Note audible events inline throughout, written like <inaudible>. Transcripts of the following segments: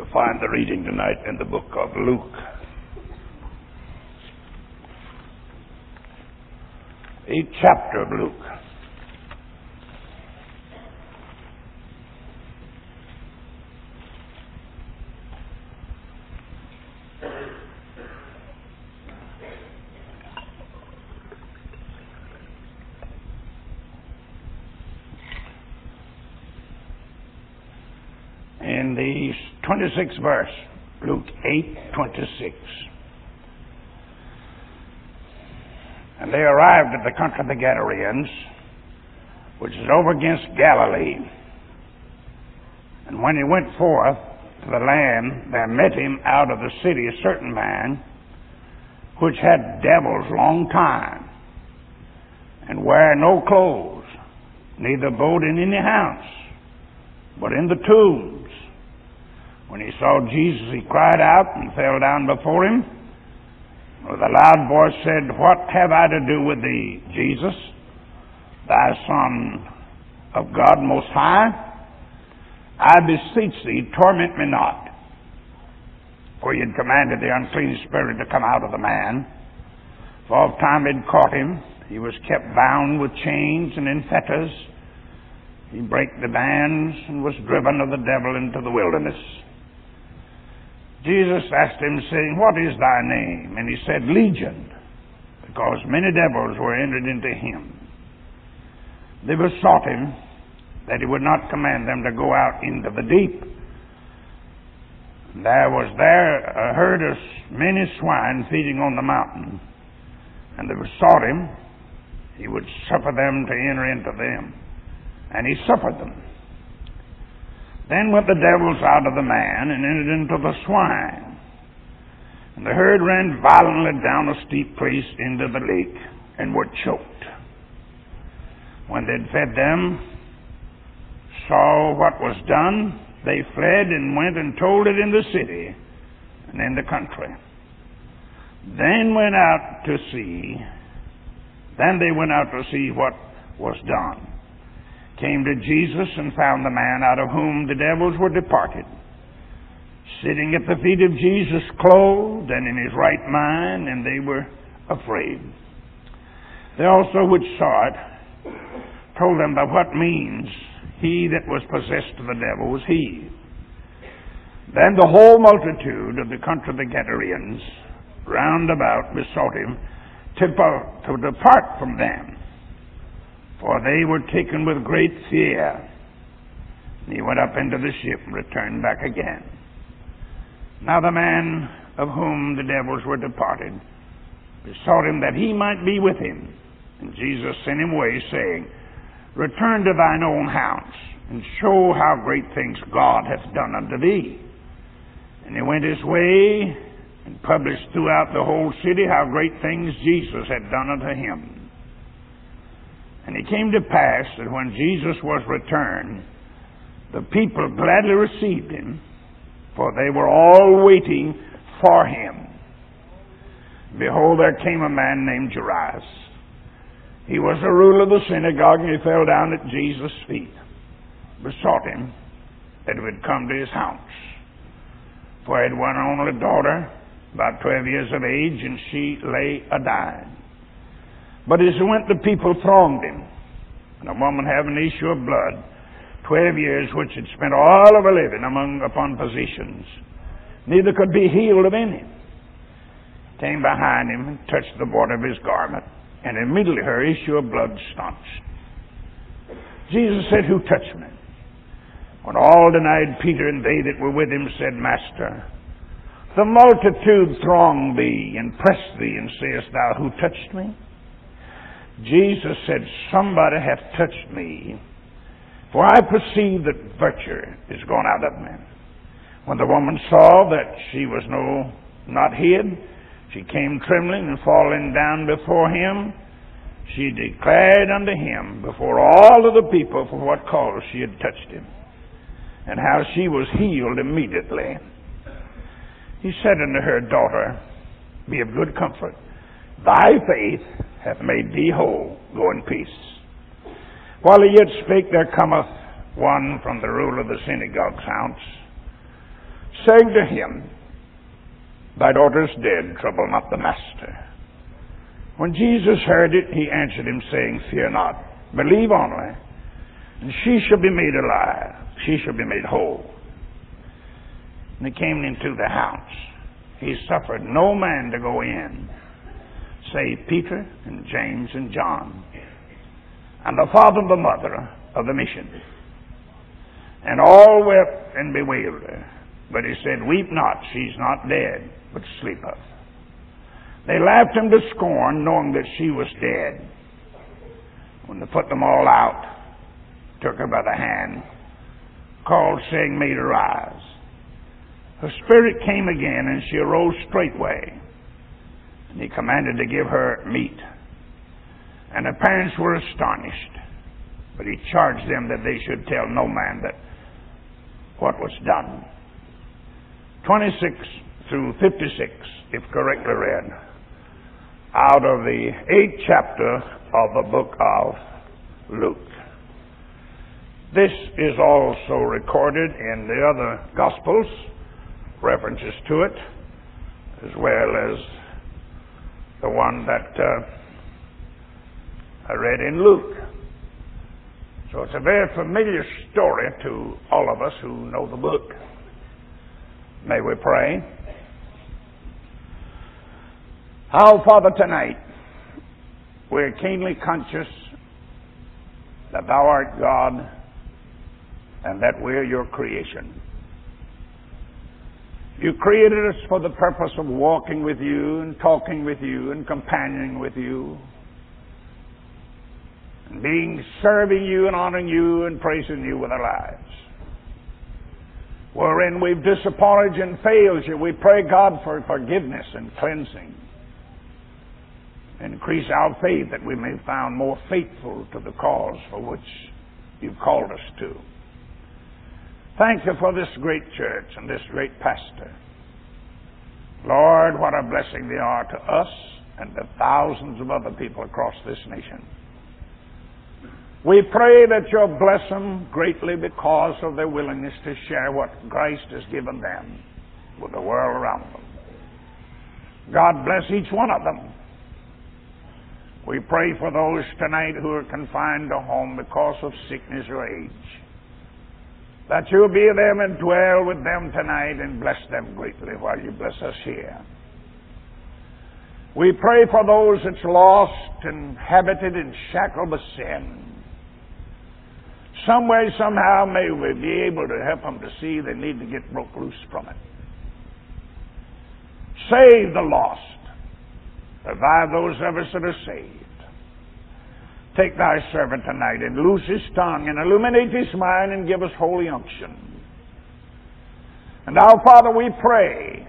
You'll find the reading tonight in the book of Luke. Eighth chapter of Luke. in the 26th verse, Luke 8 26. And they arrived at the country of the Gadarenes, which is over against Galilee. And when he went forth to the land, there met him out of the city a certain man, which had devils long time, and wear no clothes, neither abode in any house, but in the tombs. When he saw Jesus, he cried out and fell down before him. With a loud voice said, What have I to do with thee, Jesus, thy Son of God Most High? I beseech thee, torment me not. For he had commanded the unclean spirit to come out of the man. For all time had caught him, he was kept bound with chains and in fetters. He brake the bands and was driven of the devil into the wilderness Jesus asked him, saying, What is thy name? And he said, Legion, because many devils were entered into him. They besought him that he would not command them to go out into the deep. There was there a herd of many swine feeding on the mountain, and they besought him he would suffer them to enter into them. And he suffered them. Then went the devils out of the man and entered into the swine. And the herd ran violently down a steep place into the lake and were choked. When they'd fed them, saw what was done, they fled and went and told it in the city and in the country. Then went out to see, then they went out to see what was done came to Jesus and found the man out of whom the devils were departed, sitting at the feet of Jesus, clothed and in his right mind, and they were afraid. They also which saw it told them by what means he that was possessed of the devil was he. Then the whole multitude of the country of the Gadarenes round about besought him to, to depart from them for they were taken with great fear. And he went up into the ship and returned back again. Now the man of whom the devils were departed besought him that he might be with him. And Jesus sent him away, saying, Return to thine own house, and show how great things God hath done unto thee. And he went his way and published throughout the whole city how great things Jesus had done unto him. And it came to pass that when Jesus was returned, the people gladly received him, for they were all waiting for him. Behold, there came a man named Jairus. He was the ruler of the synagogue, and he fell down at Jesus' feet, besought him that he would come to his house. For he had one only daughter, about twelve years of age, and she lay a dying. But as he went, the people thronged him. And a woman having an issue of blood, twelve years, which had spent all of her living among upon physicians, neither could be healed of any, came behind him and touched the border of his garment, and immediately her issue of blood staunched. Jesus said, Who touched me? When all denied Peter and they that were with him said, Master, the multitude throng thee and press thee, and sayest thou, Who touched me? Jesus said, Somebody hath touched me, for I perceive that virtue is gone out of me. When the woman saw that she was no not hid, she came trembling and falling down before him. She declared unto him before all of the people for what cause she had touched him, and how she was healed immediately. He said unto her, Daughter, be of good comfort. Thy faith hath made thee whole. Go in peace. While he yet spake, there cometh one from the ruler of the synagogue's house, saying to him, Thy daughter is dead, trouble not the master. When Jesus heard it, he answered him, saying, Fear not, believe only, and she shall be made alive, she shall be made whole. And he came into the house. He suffered no man to go in, save Peter and James and John, and the father and the mother of the mission. And all wept and bewailed her. But he said, Weep not, she's not dead, but sleepeth. They laughed him to scorn, knowing that she was dead. When they put them all out, took her by the hand, called, saying, Maid her rise. Her spirit came again, and she arose straightway. And he commanded to give her meat. And the parents were astonished. But he charged them that they should tell no man that what was done. 26 through 56, if correctly read, out of the eighth chapter of the book of Luke. This is also recorded in the other Gospels, references to it, as well as the one that uh, I read in Luke. So it's a very familiar story to all of us who know the book. May we pray? Our Father, tonight, we're keenly conscious that Thou art God and that we're your creation. You created us for the purpose of walking with you and talking with you and companioning with you and being serving you and honoring you and praising you with our lives. Wherein we've disappointed you and failed you, we pray God for forgiveness and cleansing. Increase our faith that we may be found more faithful to the cause for which you've called us to. Thank you for this great church and this great pastor. Lord, what a blessing they are to us and to thousands of other people across this nation. We pray that you'll bless them greatly because of their willingness to share what Christ has given them with the world around them. God bless each one of them. We pray for those tonight who are confined to home because of sickness or age. That you'll be them and dwell with them tonight and bless them greatly while you bless us here. We pray for those that's lost and habited and shackled with sin. Some way, somehow, may we be able to help them to see they need to get broke loose from it. Save the lost. Revive those of us that are saved. Take thy servant tonight and loose his tongue and illuminate his mind and give us holy unction. And our Father, we pray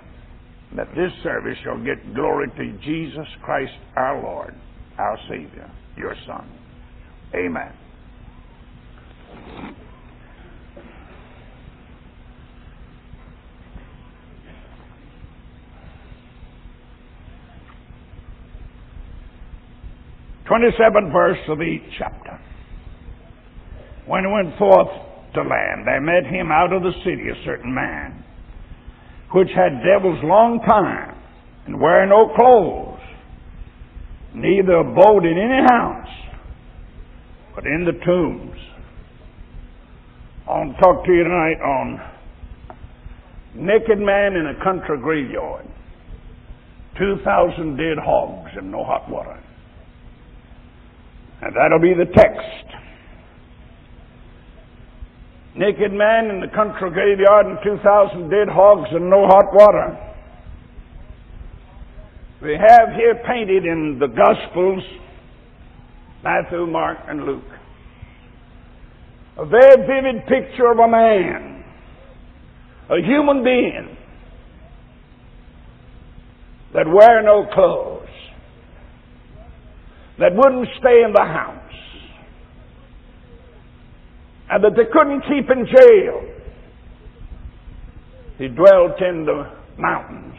that this service shall get glory to Jesus Christ our Lord, our Savior, your Son. Amen. 27th verse of each chapter. When he went forth to land, there met him out of the city a certain man, which had devils long time, and wear no clothes, neither abode in any house, but in the tombs. I want to talk to you tonight on naked man in a country graveyard, 2,000 dead hogs and no hot water. And that'll be the text. Naked man in the country graveyard and 2,000 dead hogs and no hot water. We have here painted in the Gospels, Matthew, Mark, and Luke, a very vivid picture of a man, a human being, that wear no clothes that wouldn't stay in the house and that they couldn't keep in jail. He dwelt in the mountains,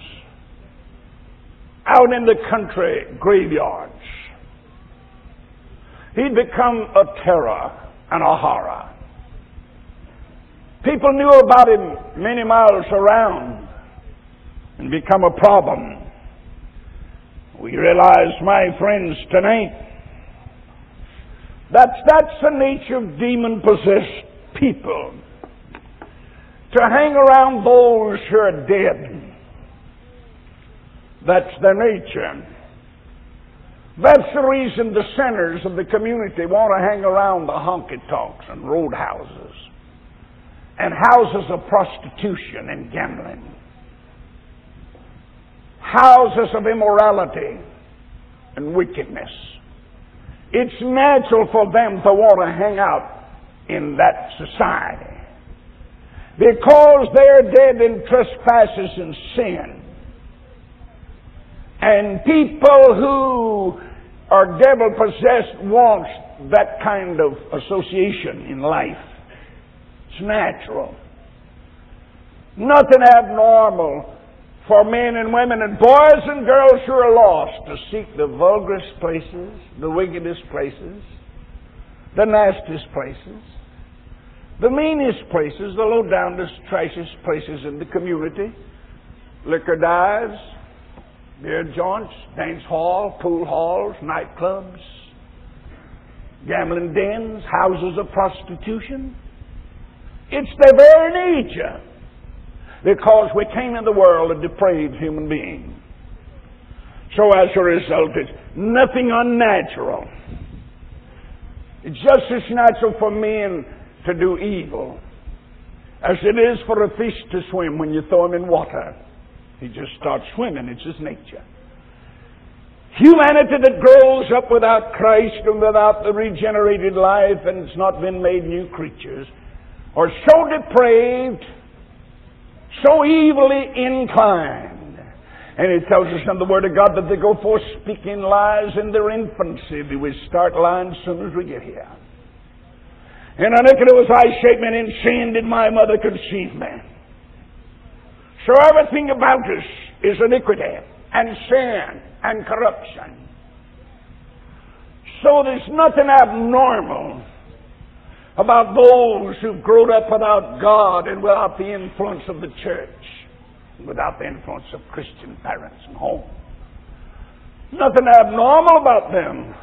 out in the country graveyards. He'd become a terror and a horror. People knew about him many miles around and become a problem. We realize, my friends, tonight, that's, that's the nature of demon possessed people. To hang around those who are dead. That's their nature. That's the reason the sinners of the community want to hang around the honky tonks and roadhouses and houses of prostitution and gambling, houses of immorality and wickedness. It's natural for them to want to hang out in that society because they're dead in trespasses and sin. And people who are devil possessed want that kind of association in life. It's natural. Nothing abnormal for men and women and boys and girls who are lost to seek the vulgarest places, the wickedest places, the nastiest places, the meanest places, the low downest, trashiest places in the community, liquor dives, beer joints, dance hall, pool halls, nightclubs, gambling dens, houses of prostitution. It's their very nature because we came in the world a depraved human being. So as a result, it's nothing unnatural. It's just as natural for men to do evil as it is for a fish to swim when you throw him in water. He just starts swimming. It's his nature. Humanity that grows up without Christ and without the regenerated life and it's not been made new creatures are so depraved, so evilly inclined. And it tells us in the Word of God that they go forth speaking lies in their infancy. Will start lying as soon as we get here. And I reckon it was I shaped me in sin did my mother conceive me. So everything about us is iniquity and sin and corruption. So there's nothing abnormal about those who've grown up without God and without the influence of the church, and without the influence of Christian parents and home. Nothing abnormal about them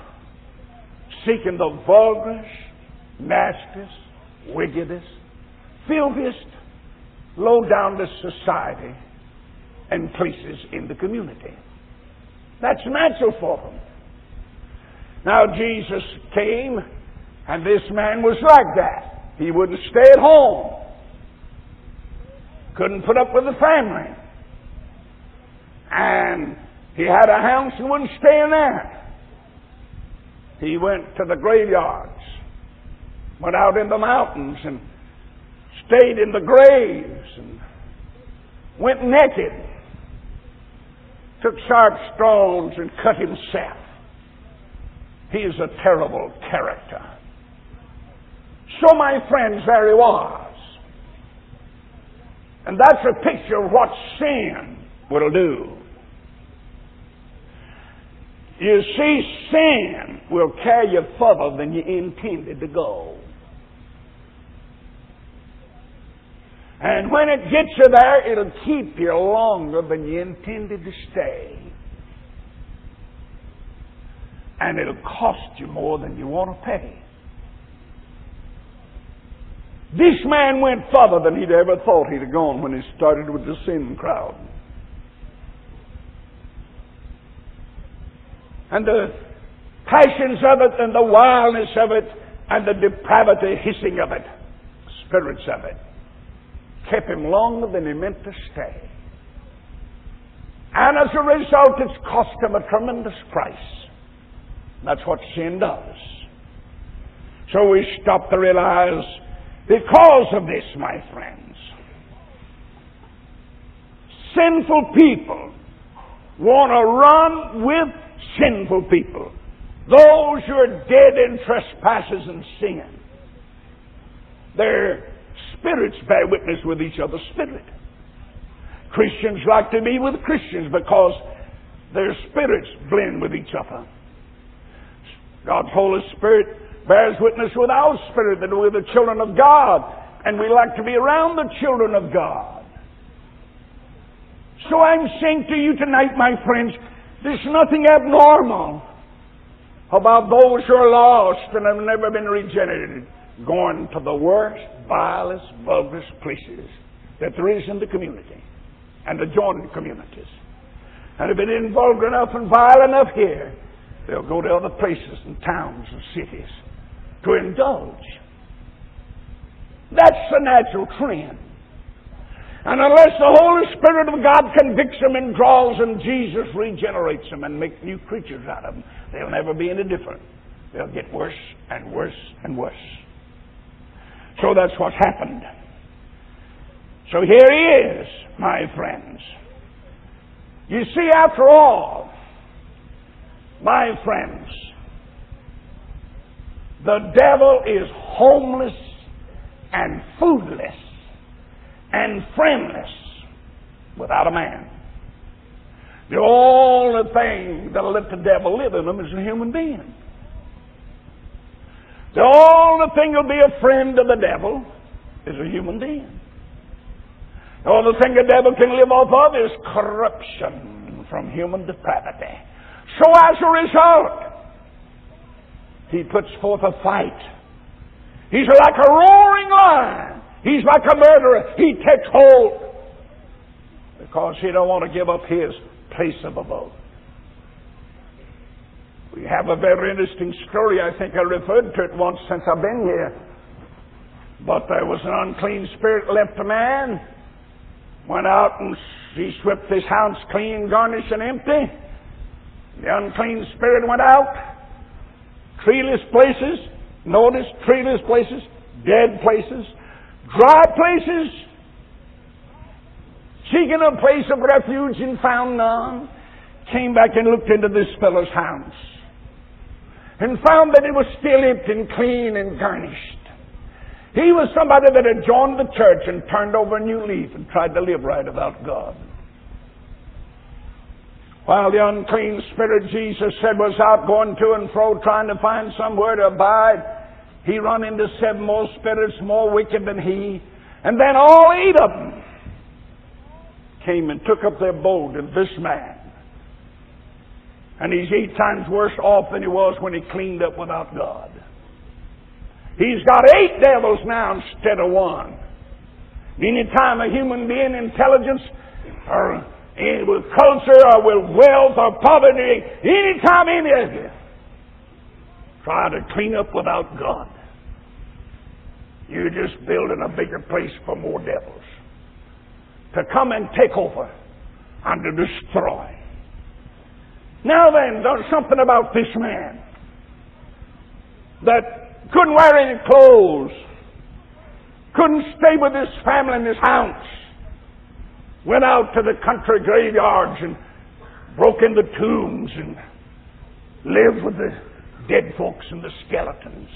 seeking the vulgarest, nastiest, wickedest, filthiest, low down to society and places in the community. That's natural for them. Now, Jesus came, and this man was like that. He wouldn't stay at home, couldn't put up with the family. And he had a house and wouldn't stay in there. He went to the graveyards, went out in the mountains, and stayed in the graves and went naked, took sharp stones and cut himself. He is a terrible character. So, my friends, there he was. And that's a picture of what sin will do. You see, sin will carry you further than you intended to go. And when it gets you there, it'll keep you longer than you intended to stay. And it'll cost you more than you want to pay. This man went further than he'd ever thought he'd have gone when he started with the sin crowd. And the passions of it, and the wildness of it, and the depravity hissing of it, spirits of it kept him longer than he meant to stay. And as a result, it's cost him a tremendous price. That's what sin does. So we stop to realize because of this, my friends, sinful people want to run with sinful people. Those who are dead in trespasses and sin. They're spirits bear witness with each other's spirit. Christians like to be with Christians because their spirits blend with each other. God's Holy Spirit bears witness with our spirit that we're the children of God. and we like to be around the children of God. So I'm saying to you tonight, my friends, there's nothing abnormal about those who are lost and have never been regenerated going to the worst, vilest, vulgarest places that there is in the community and the adjoining communities. And if it isn't vulgar enough and vile enough here, they'll go to other places and towns and cities to indulge. That's the natural trend. And unless the Holy Spirit of God convicts them and draws them, Jesus regenerates them and makes new creatures out of them, they'll never be any different. They'll get worse and worse and worse. So that's what's happened. So here he is, my friends. You see, after all, my friends, the devil is homeless and foodless and friendless without a man. The only thing that'll let the devil live in them is a human being. The only thing that'll be a friend of the devil is a human being. The only thing the devil can live off of is corruption from human depravity. So as a result, he puts forth a fight. He's like a roaring lion. He's like a murderer. He takes hold because he don't want to give up his place of abode. We have a very interesting story. I think I referred to it once since I've been here. But there was an unclean spirit left a man, went out and he swept his house clean, garnished, and empty. The unclean spirit went out, treeless places, notice treeless places, dead places, dry places, seeking a place of refuge and found none, came back and looked into this fellow's house and found that it was still empty and clean and garnished. He was somebody that had joined the church and turned over a new leaf and tried to live right about God. While the unclean spirit, Jesus said, was out going to and fro trying to find somewhere to abide, he run into seven more spirits more wicked than he, and then all eight of them came and took up their abode in this man. And he's eight times worse off than he was when he cleaned up without God. He's got eight devils now instead of one. Any time a human being intelligence or with culture or with wealth or poverty, anytime any of you try to clean up without God, you're just building a bigger place for more devils to come and take over and to destroy. Now then, there's something about this man that couldn't wear any clothes, couldn't stay with his family in his house, went out to the country graveyards and broke into tombs and lived with the dead folks and the skeletons.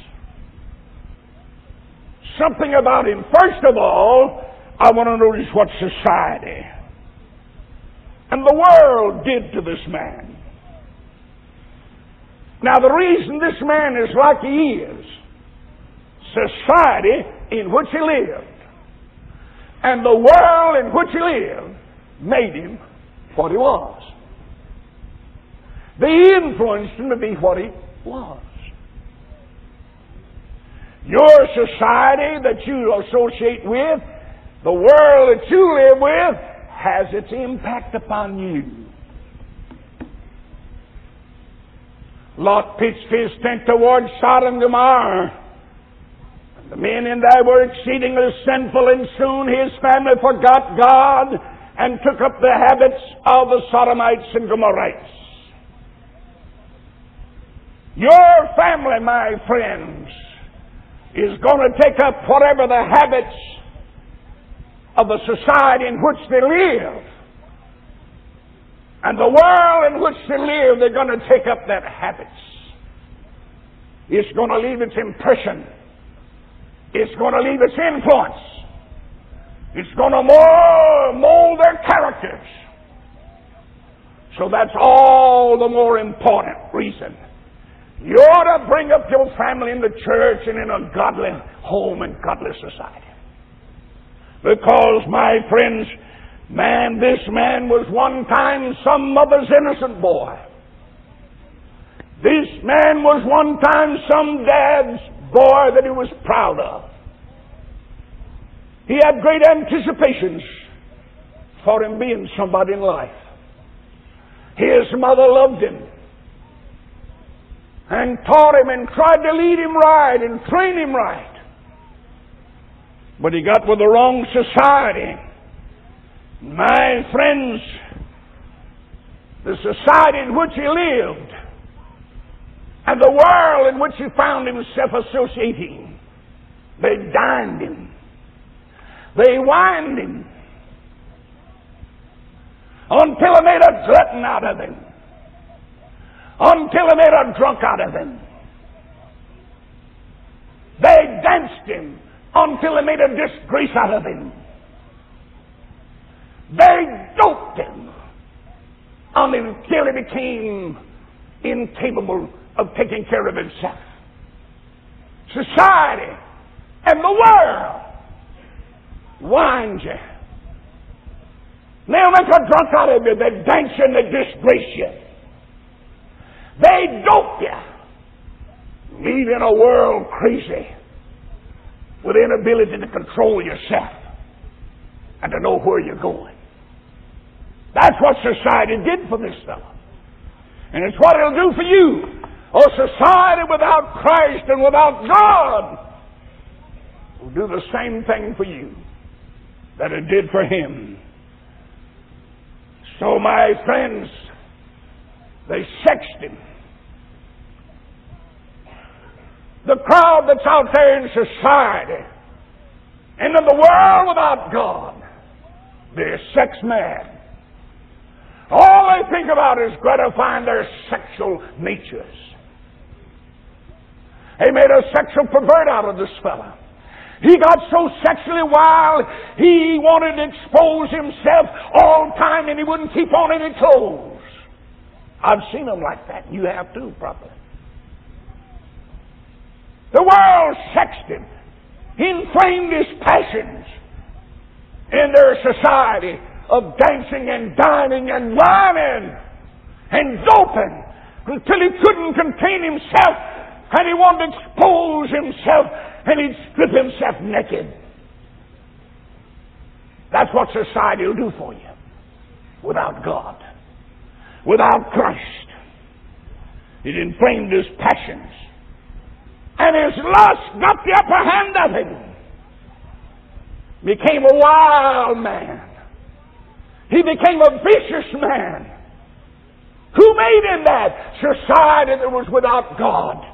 Something about him. First of all, I want to notice what society and the world did to this man. Now, the reason this man is like he is, society in which he lived and the world in which he lived made him what he was. They influenced him to be what he was. Your society that you associate with, the world that you live with, has its impact upon you. Lot pitched his tent towards Sodom and Gomorrah. The men in there were exceedingly sinful, and soon his family forgot God and took up the habits of the Sodomites and Gomorrites. Your family, my friends, is going to take up whatever the habits of the society in which they live. And the world in which they live, they're going to take up that habits. It's going to leave its impression. It's going to leave its influence. It's going to mold, their characters. So that's all the more important reason. You ought to bring up your family in the church and in a godly home and godly society. Because, my friends, man, this man was one time some mother's innocent boy. This man was one time some dad's boy that he was proud of. He had great anticipations for him being somebody in life. His mother loved him and taught him and tried to lead him right and train him right. But he got with the wrong society. My friends, the society in which he lived and the world in which he found himself associating, they dined him. They wined him until they made a glutton out of him, until they made a drunk out of him. They danced him until they made a disgrace out of him. They doped him until he became incapable of taking care of himself. Society and the world winds you. They'll make a drunk out of you. They dance you and they disgrace you. They dope you, leaving a world crazy with inability to control yourself and to know where you're going. That's what society did for this fellow. And it's what it'll do for you. A society without Christ and without God will do the same thing for you that it did for him. So, my friends, they sexed him. The crowd that's out there in society and in the world without God, they're sex mad. All they think about is gratifying their sexual natures. They made a sexual pervert out of this fellow. He got so sexually wild, he wanted to expose himself all the time and he wouldn't keep on any clothes. I've seen them like that. You have too, probably. The world sexed him, inflamed his passions in their society of dancing and dining and whining and doping until he couldn't contain himself and he wanted to expose himself and he'd strip himself naked. That's what society will do for you without God, without Christ. It inflamed his passions, and his lust got the upper hand of him. Became a wild man. He became a vicious man. Who made him that? Society that was without God.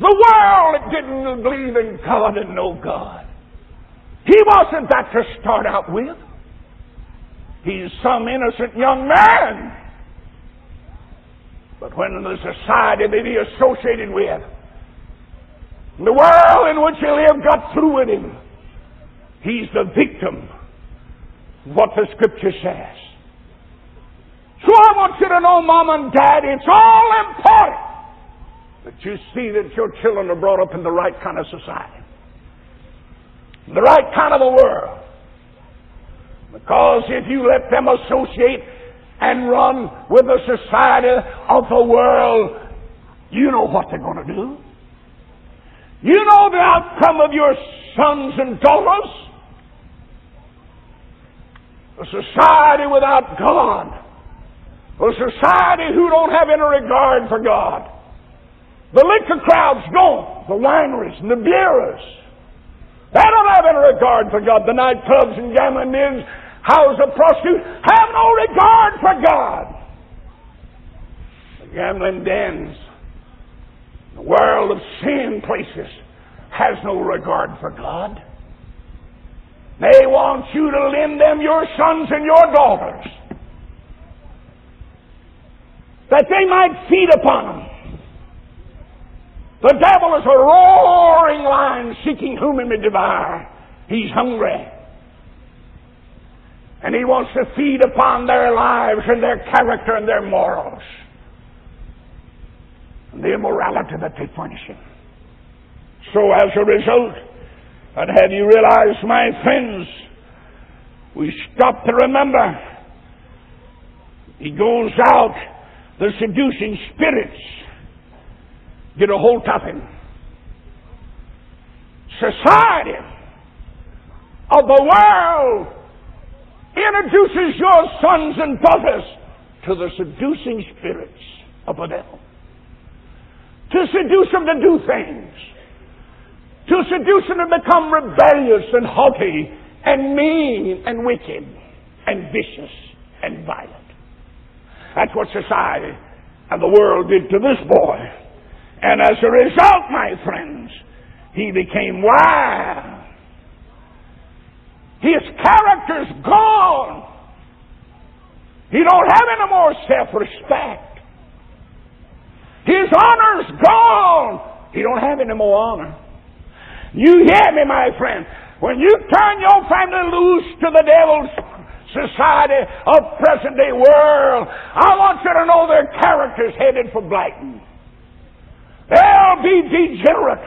The world didn't believe in God and know God. He wasn't that to start out with. He's some innocent young man. But when the society that he associated with, the world in which he lived got through with him, he's the victim of what the scripture says. So I want you to know, mom and dad, it's all important that you see that your children are brought up in the right kind of society, the right kind of a world. Because if you let them associate and run with the society of the world, you know what they're going to do. You know the outcome of your sons and daughters. A society without God. A society who don't have any regard for God. The liquor crowd's gone. The wineries and the beerers. They don't have any regard for God. The nightclubs and gambling dens, houses of prostitutes have no regard for God. The gambling dens, the world of sin places has no regard for God. They want you to lend them your sons and your daughters that they might feed upon them. The devil is a roaring lion seeking whom he may devour. He's hungry. And he wants to feed upon their lives and their character and their morals. And the immorality that they furnish him. So as a result, and have you realized, my friends, we stop to remember he goes out, the seducing spirits get a hold of him. Society of the world introduces your sons and daughters to the seducing spirits of the devil. To seduce them to do things. To seduce them to become rebellious and haughty and mean and wicked and vicious and violent. That's what society and the world did to this boy. And as a result, my friends, he became wild. His character's gone. He don't have any more self-respect. His honor's gone. He don't have any more honor. You hear me, my friend? When you turn your family loose to the devil's society of present day world, I want you to know their character's headed for blighting. They'll be degenerate,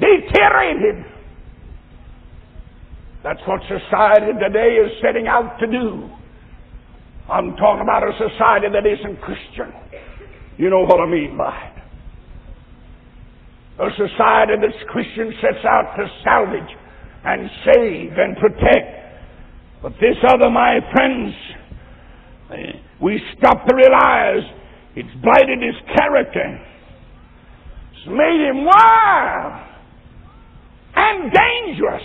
deteriorated. That's what society today is setting out to do. I'm talking about a society that isn't Christian. You know what I mean by it. A society that's Christian sets out to salvage and save and protect. But this other, my friends, eh, we stop to realize it's blighted his character. Made him wild and dangerous.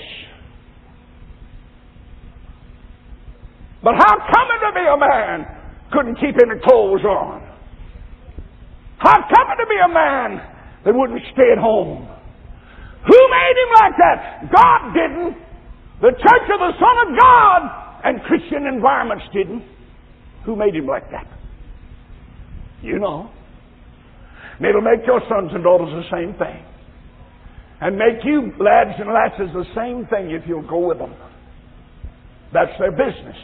But how come it to be a man couldn't keep any clothes on? How come it to be a man that wouldn't stay at home? Who made him like that? God didn't. The church of the Son of God and Christian environments didn't. Who made him like that? You know. And it'll make your sons and daughters the same thing. And make you lads and lasses the same thing if you'll go with them. That's their business.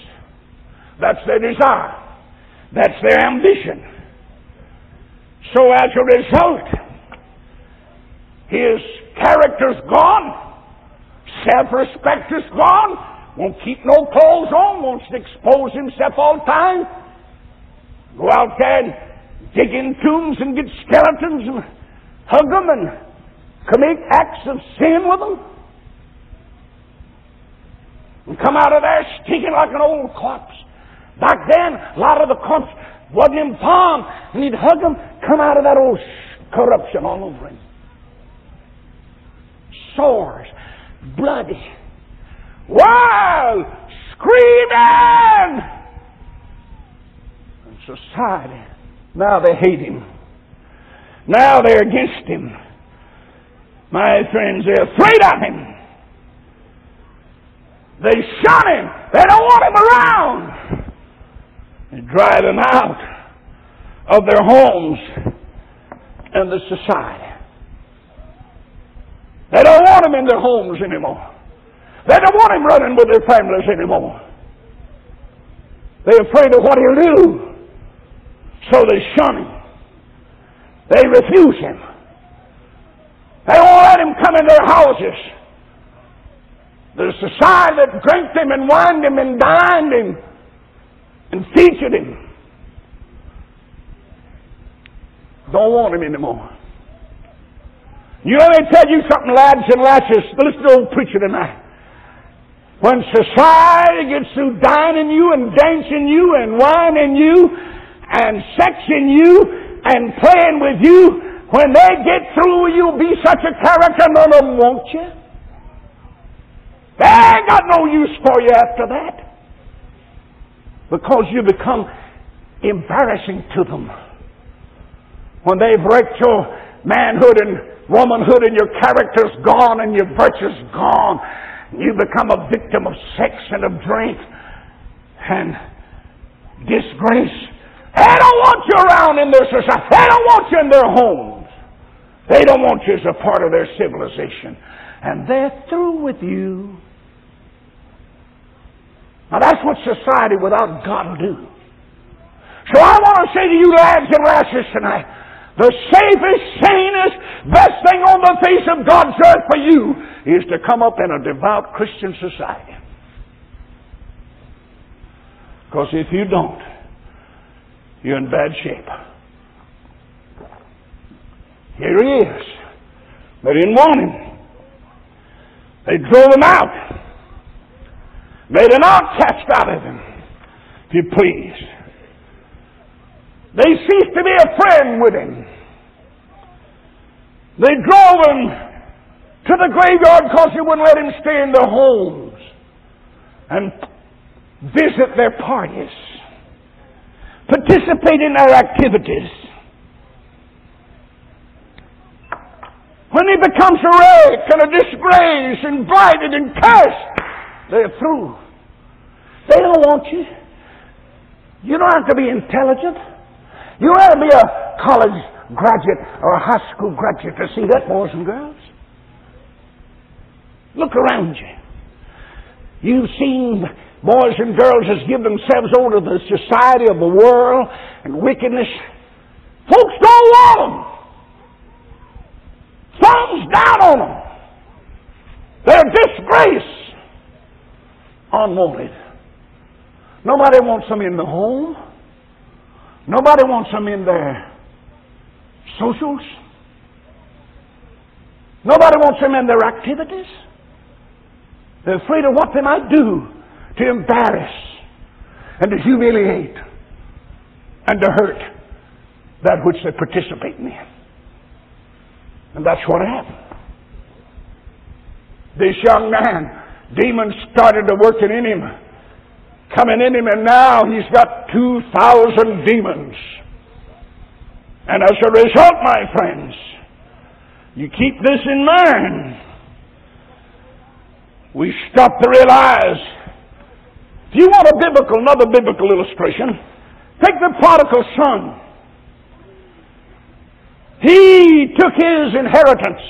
That's their desire. That's their ambition. So as a result, his character's gone, self-respect is gone, won't keep no clothes on, to expose himself all the time, go out there dig in tombs and get skeletons and hug them and commit acts of sin with them. And come out of there stinking like an old corpse. Back then, a lot of the corpse wasn't in palm, and he'd hug them, come out of that old corruption all over him. Sores, bloody, wild, screaming. And society, now they hate him. Now they're against him. My friends, they're afraid of him. They shun him. They don't want him around They drive him out of their homes and the society. They don't want him in their homes anymore. They don't want him running with their families anymore. They're afraid of what he'll do. So they shun him. They refuse him. They won't let him come in their houses. The society that drank him and wined him and dined him and featured him. Don't want him anymore. You know, they tell you something, lads and lasses. Listen to old preacher tonight. When society gets through dining you and dancing you and wining you and sexing you and playing with you, when they get through, you'll be such a character, none of them want you. They ain't got no use for you after that because you become embarrassing to them. When they've wrecked your manhood and womanhood and your character's gone and your virtue's gone, you become a victim of sex and of drink and disgrace. They don't want you around in their society. They don't want you in their homes. They don't want you as a part of their civilization. And they're through with you. Now that's what society without God will do. So I want to say to you lads and lasses tonight, the safest, sanest, best thing on the face of God's earth for you is to come up in a devout Christian society. Because if you don't, you're in bad shape. Here he is. They didn't want him. They drove him out. Made an outcast out of him, if you please. They ceased to be a friend with him. They drove him to the graveyard because they wouldn't let him stay in their homes and visit their parties, participate in their activities. When he becomes a wreck and a disgrace, invited and cursed, they're through. They don't want you. You don't have to be intelligent. You don't have to be a college graduate or a high school graduate to see that, boys and girls. Look around you. You've seen boys and girls that give themselves over to the society of the world and wickedness. Folks don't want them. Thumbs down on them. They're disgrace. Unwanted. Nobody wants them in the home. Nobody wants them in their socials. Nobody wants them in their activities. They're afraid of what they might do to embarrass and to humiliate and to hurt that which they participate in. And that's what happened. This young man, demons started to working in him, coming in him, and now he's got 2,000 demons. And as a result, my friends, you keep this in mind. We stop to realize you want a biblical, another biblical illustration, take the prodigal son. He took his inheritance,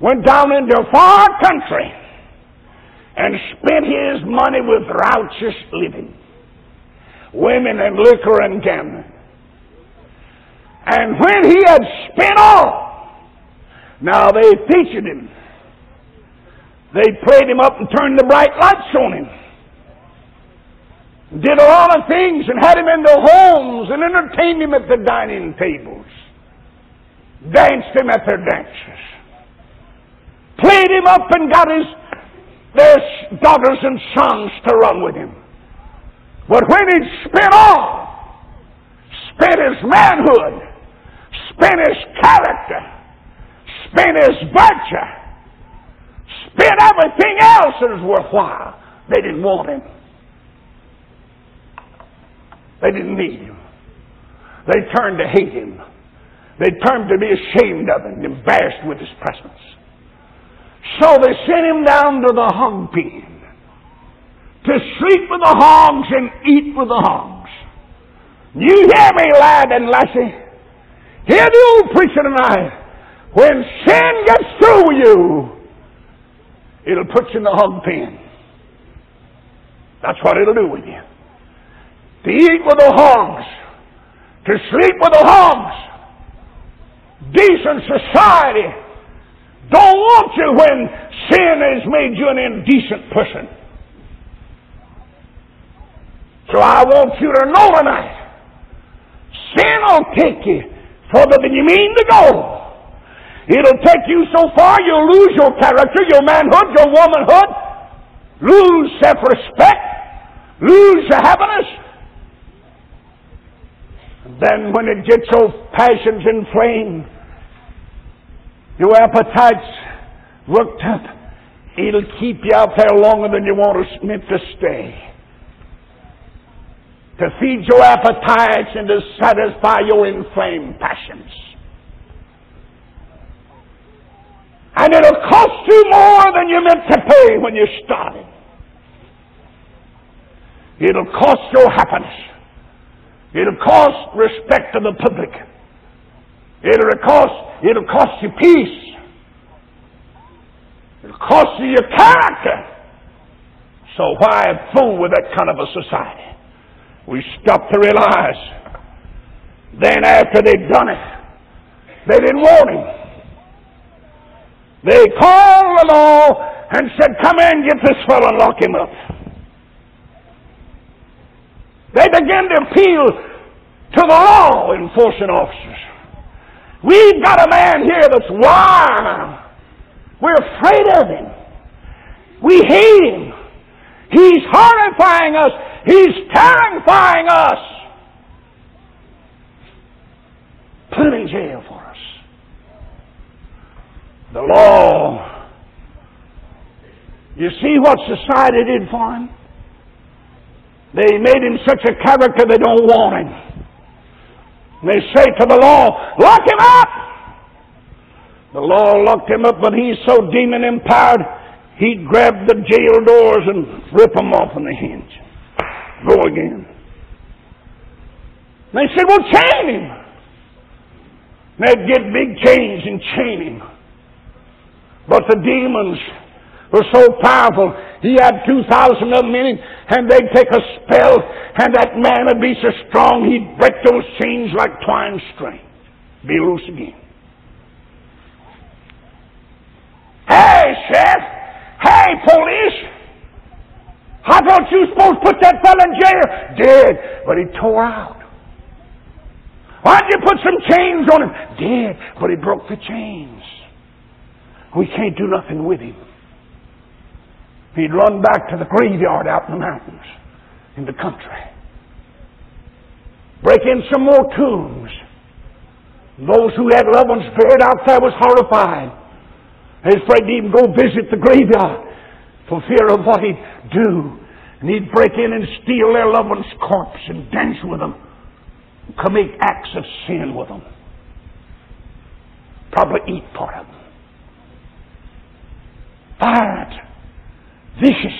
went down into a far country, and spent his money with raucous living, women and liquor and gambling. And when he had spent all, now they featured him. They played him up and turned the bright lights on him. Did a lot of things and had him in their homes and entertained him at the dining tables danced him at their dances, played him up and got his their daughters and sons to run with him. But when he'd spent all, spent his manhood, spent his character, spent his virtue, spent everything else that was worthwhile, they didn't want him. They didn't need him. They turned to hate him. They turned to be ashamed of him, embarrassed with his presence. So they sent him down to the hog pen to sleep with the hogs and eat with the hogs. You hear me, lad and lassie? Hear the old preacher tonight. When sin gets through with you, it'll put you in the hog pen. That's what it'll do with you. To eat with the hogs, to sleep with the hogs, decent society don't want you when sin has made you an indecent person. So I want you to know tonight, sin will take you further than you mean to go. It'll take you so far you'll lose your character, your manhood, your womanhood, lose self-respect, lose your happiness. Then when it gets so passions inflamed, your appetite's worked up. It'll keep you out there longer than you want to, meant to stay. To feed your appetites and to satisfy your inflamed passions. And it'll cost you more than you meant to pay when you started. It'll cost your happiness. It'll cost respect to the public. It'll cost, it'll cost you peace. It'll cost you your character. So why fool with that kind of a society? We stop to realize then after they'd done it, they didn't want him. They called the law and said, Come in, get this fellow and lock him up. They began to appeal to the law enforcement officers. We've got a man here that's wild. We're afraid of him. We hate him. He's horrifying us. He's terrifying us. Put him in jail for us. The law. You see what society did for him? They made him such a character they don't want him. They say to the law, lock him up! The law locked him up, but he's so demon empowered, he'd grab the jail doors and rip them off on the hinge. Go again. They said, well, chain him. They'd get big chains and chain him. But the demons were so powerful. He had 2,000 of them in him, and they'd take a spell, and that man would be so strong he'd break those chains like twine string. Be loose again. Hey, Sheriff! Hey, police! I thought you supposed to put that fellow in jail. Did, but he tore out. Why'd you put some chains on him? Did, but he broke the chains. We can't do nothing with him. He'd run back to the graveyard out in the mountains, in the country. Break in some more tombs. Those who had loved ones buried out there was horrified. Was afraid to even go visit the graveyard for fear of what he'd do. And he'd break in and steal their loved one's corpse and dance with them, commit acts of sin with them. Probably eat part of them. Violent, vicious.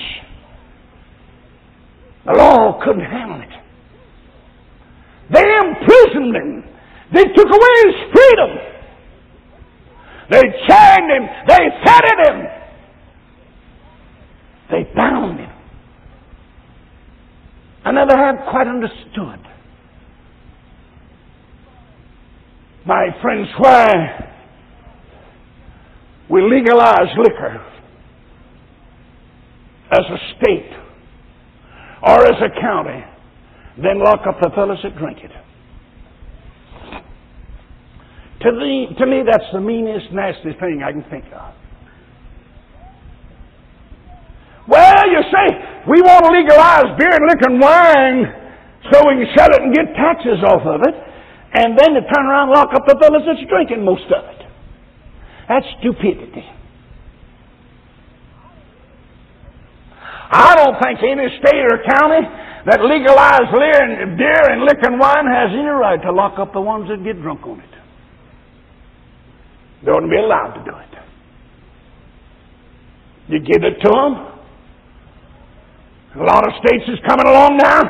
The law couldn't handle it. They imprisoned him. They took away his freedom. They chained him. They fettered him. They bound him. I never have quite understood. My friends, why we legalize liquor as a state or as a county, then lock up the fellows that drink it. To me, to me, that's the meanest, nastiest thing I can think of. Well, you say, we want to legalize beer and liquor and wine so we can sell it and get taxes off of it, and then to turn around and lock up the fellas that's drinking most of it. That's stupidity. I don't think any state or county that legalizes beer and liquor and wine has any right to lock up the ones that get drunk on it. They ought to be allowed to do it. You give it to them, a lot of states is coming along now,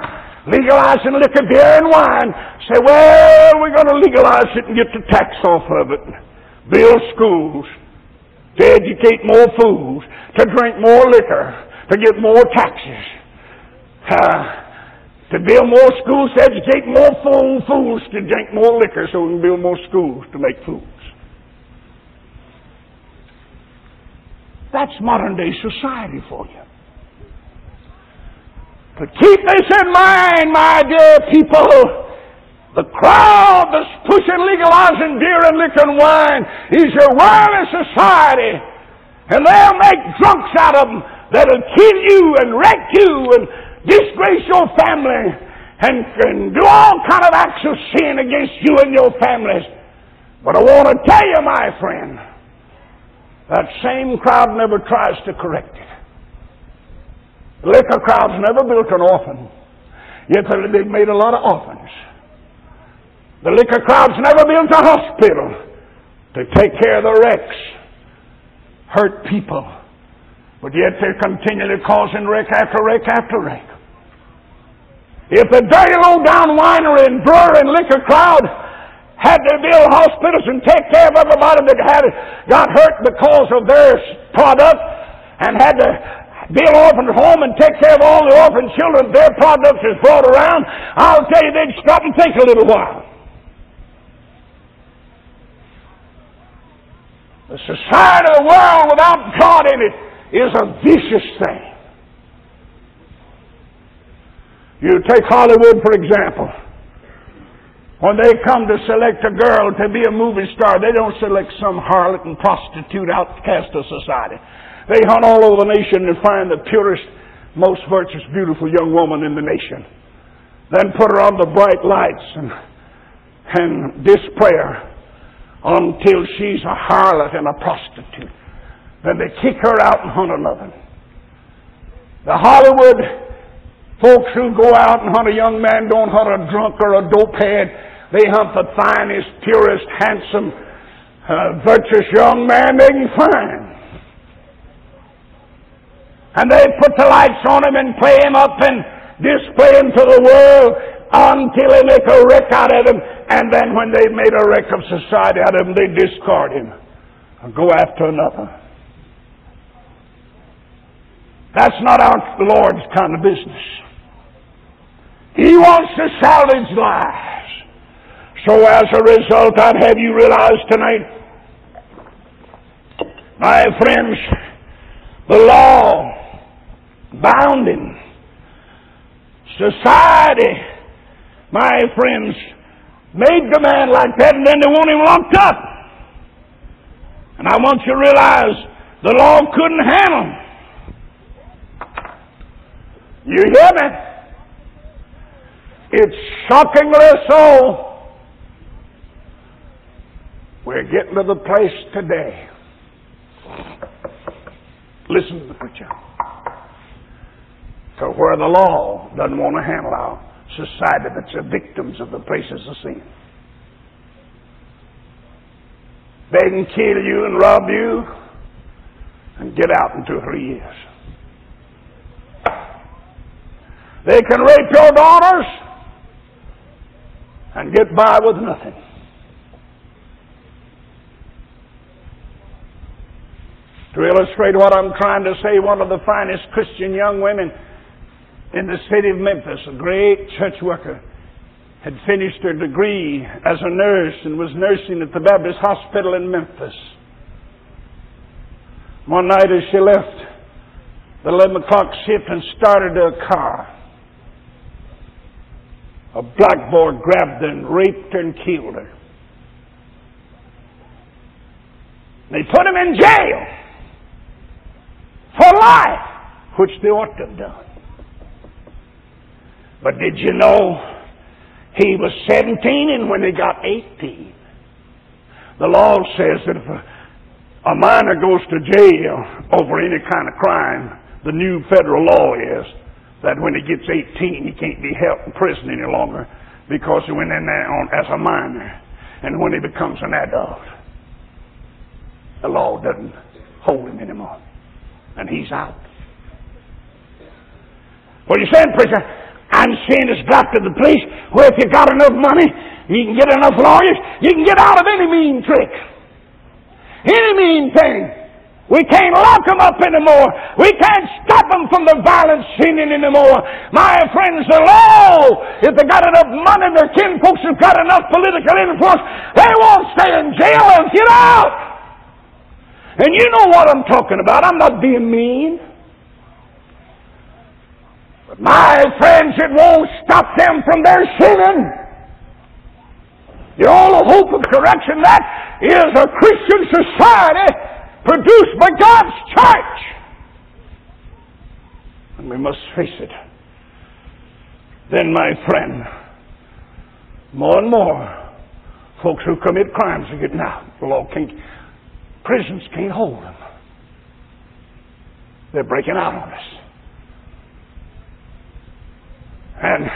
legalizing liquor, beer, and wine. Say, well, we're going to legalize it and get the tax off of it. Build schools to educate more fools, to drink more liquor, to get more taxes. Uh, to build more schools, to educate more fool, fools, to drink more liquor so we can build more schools to make fools. That's modern day society for you. But keep this in mind, my dear people. The crowd that's pushing legalizing beer and liquor and wine is your worldly society. And they'll make drunks out of them that'll kill you and wreck you and disgrace your family and, and do all kind of acts of sin against you and your families. But I want to tell you, my friend, that same crowd never tries to correct it. The Liquor crowds never built an orphan, yet they've made a lot of orphans. The liquor crowds never built a hospital to take care of the wrecks, hurt people, but yet they're continually causing wreck after wreck after wreck. If the dirty low down winery and brewer and liquor crowd had to build hospitals and take care of everybody that had got hurt because of their product and had to build orphan home and take care of all the orphan children their products is brought around, I'll tell you they'd stop and think a little while. The society of the world without God in it is a vicious thing. You take Hollywood, for example. When they come to select a girl to be a movie star, they don't select some harlot and prostitute outcast of society. They hunt all over the nation and find the purest, most virtuous, beautiful young woman in the nation. Then put her on the bright lights and, and display her until she's a harlot and a prostitute. Then they kick her out and hunt another. The Hollywood folks who go out and hunt a young man don't hunt a drunk or a dopehead. They hunt the finest, purest, handsome, uh, virtuous young man they can find. And they put the lights on him and play him up and display him to the world until they make a wreck out of him. And then when they've made a wreck of society out of him, they discard him and go after another. That's not our Lord's kind of business. He wants to salvage lives. So as a result, I'd have you realize tonight, my friends, the law bounding society, my friends, made the man like that and then they want him locked up. And I want you to realize the law couldn't handle him. You hear me? It's shockingly so. We're getting to the place today. Listen to the preacher to where the law doesn't want to handle our society that's the victims of the places of sin. They can kill you and rob you and get out in two or three years. They can rape your daughters and get by with nothing. To illustrate what I'm trying to say, one of the finest Christian young women in the city of Memphis, a great church worker, had finished her degree as a nurse and was nursing at the Baptist Hospital in Memphis. One night as she left the 11 o'clock shift and started her car, a black boy grabbed her and raped her and killed her. They put him in jail for life, which they ought to have done. But did you know he was 17 and when he got 18? The law says that if a, a minor goes to jail over any kind of crime, the new federal law is that when he gets 18, he can't be held in prison any longer because he went in there on, as a minor. And when he becomes an adult, the law doesn't hold him anymore. And he's out. What are you saying, preacher? I'm saying it's got to the place where if you got enough money, you can get enough lawyers, you can get out of any mean trick. Any mean thing. We can't lock them up anymore. We can't stop them from the violent sinning anymore. My friends, the law, if they got enough money, their kinfolks have got enough political influence, they won't stay in jail and get out. And you know what I'm talking about. I'm not being mean. But my friends, it won't stop them from their sinning. The only hope of correction that is a Christian society produced by God's church. And we must face it. Then, my friend, more and more folks who commit crimes are getting out. The law can't, prisons can't hold them. They're breaking out on us. And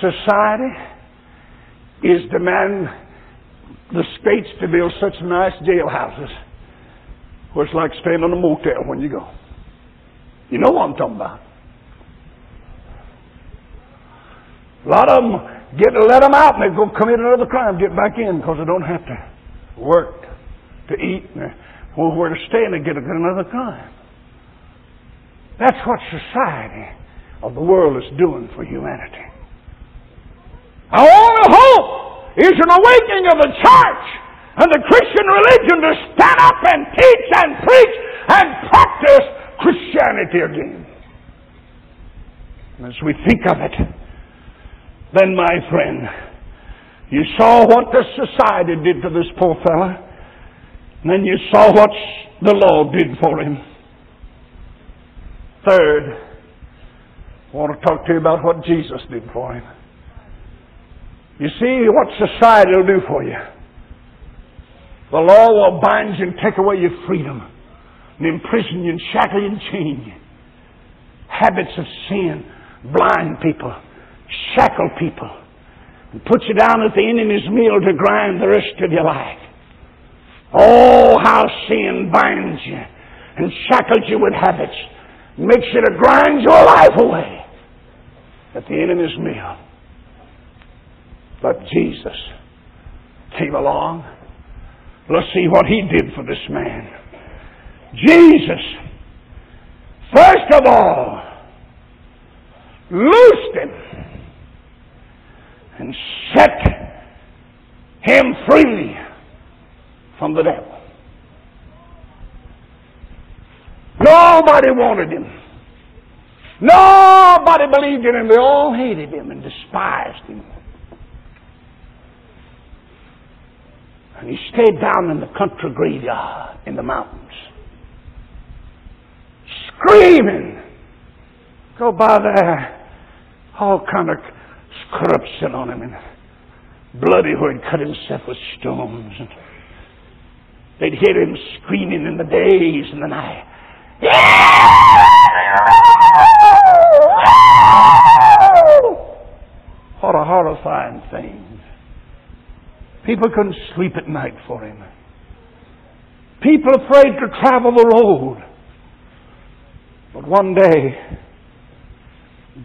society is demanding the states to build such nice jailhouses where it's like staying in a motel when you go. You know what I'm talking about. A lot of them get let them out and they go commit another crime, get back in because they don't have to work to eat or where to stay and they get another crime. That's what society of the world is doing for humanity. Our only hope is an awakening of the church and the Christian religion to stand up and teach and preach and practice Christianity again. As we think of it, then, my friend, you saw what the society did to this poor fellow, and then you saw what the law did for him. Third, I want to talk to you about what Jesus did for him. You see what society will do for you. The law will bind you and take away your freedom and imprison you and shackle you and chain you. Habits of sin blind people, shackle people, and put you down at the enemy's meal to grind the rest of your life. Oh, how sin binds you and shackles you with habits, makes you to grind your life away at the enemy's meal. But Jesus came along. Let's see what he did for this man. Jesus, first of all, loosed him and set him free from the devil. Nobody wanted him. Nobody believed in him. They all hated him and despised him. And he stayed down in the country graveyard in the mountains, screaming, Go by there all kind of corruption on him and bloody where he'd cut himself with stones. And they'd hear him screaming in the days and the night. What a horrifying thing. People couldn't sleep at night for him. People afraid to travel the road. But one day,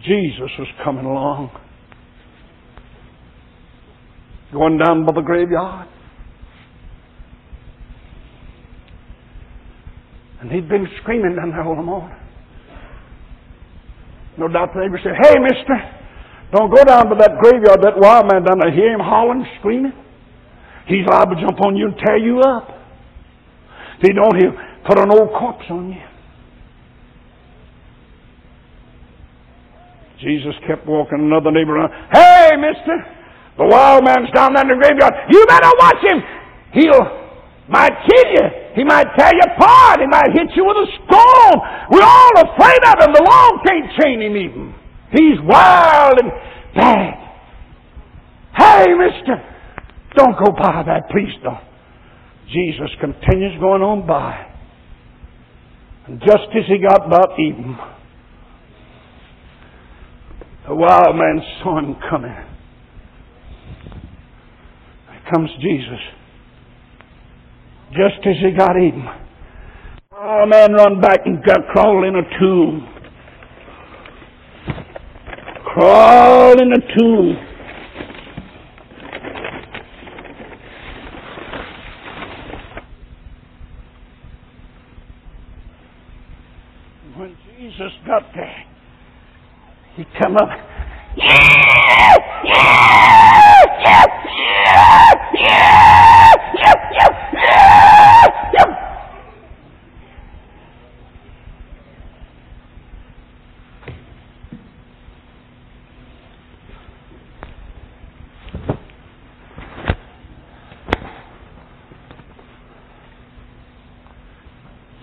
Jesus was coming along. Going down by the graveyard. And he'd been screaming down there all the morning. No doubt the neighbor said, Hey, mister, don't go down to that graveyard, that wild man down there. Hear him hollering, screaming? He's liable to jump on you and tear you up. If he don't, he'll put an old corpse on you. Jesus kept walking another neighbor around. Hey, mister, the wild man's down there in the graveyard. You better watch him. He'll might kill you. He might tear you apart. He might hit you with a stone. We're all afraid of him. The law can't chain him even. He's wild and bad. Hey, mister, don't go by that. Please don't. Jesus continues going on by. And just as he got about Eden, the wild man saw him coming. Here comes Jesus. Just as he got Eden. The man run back and got crawled in a tomb. Crawl in a tomb. When Jesus got there, he come up. yeah, yeah, yeah, yeah, yeah, yeah, yeah, yeah, yeah.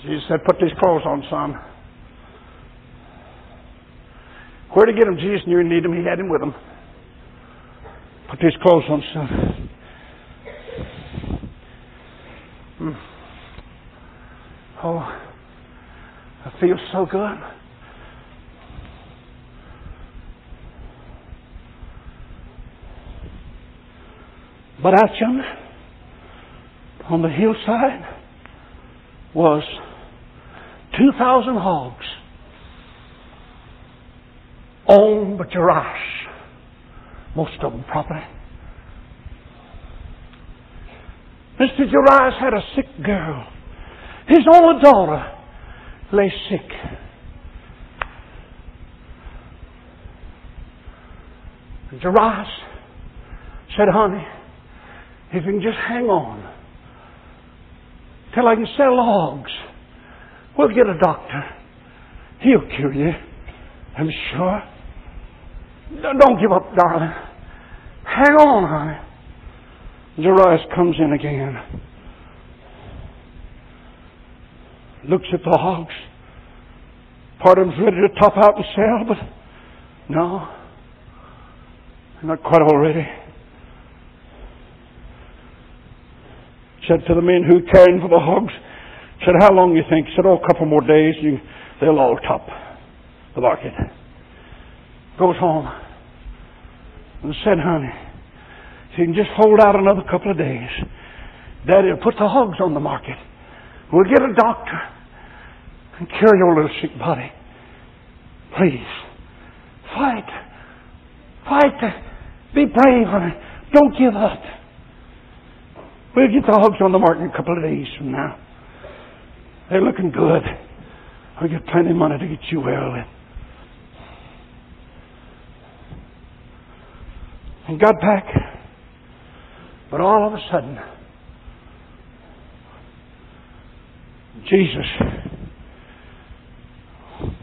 Jesus said, Put these clothes on, son. Where to get him? Jesus knew he needed him. He had him with him. Put these clothes on, son. Hmm. Oh, I feel so good. But out yonder, on the hillside, was 2,000 hogs owned by Jairus. Most of them property. Mr. Jairus had a sick girl. His only daughter lay sick. And said, honey, if you can just hang on till I can sell logs, We'll get a doctor. He'll cure you. I'm sure. Don't give up, darling. Hang on, honey. Jairus comes in again. Looks at the hogs. Part of them's ready to top out and sell, but no. Not quite already. Said to the men who caring for the hogs, said, how long you think? Said, oh, a couple more days, you, they'll all top the market. Goes home and said, honey, if you can just hold out another couple of days, Daddy will put the hogs on the market. We'll get a doctor and cure your little sick body. Please, fight. Fight. Be brave, honey. Don't give up. We'll get the hogs on the market in a couple of days from now. They're looking good. I'll get plenty of money to get you well And got back. But all of a sudden, Jesus,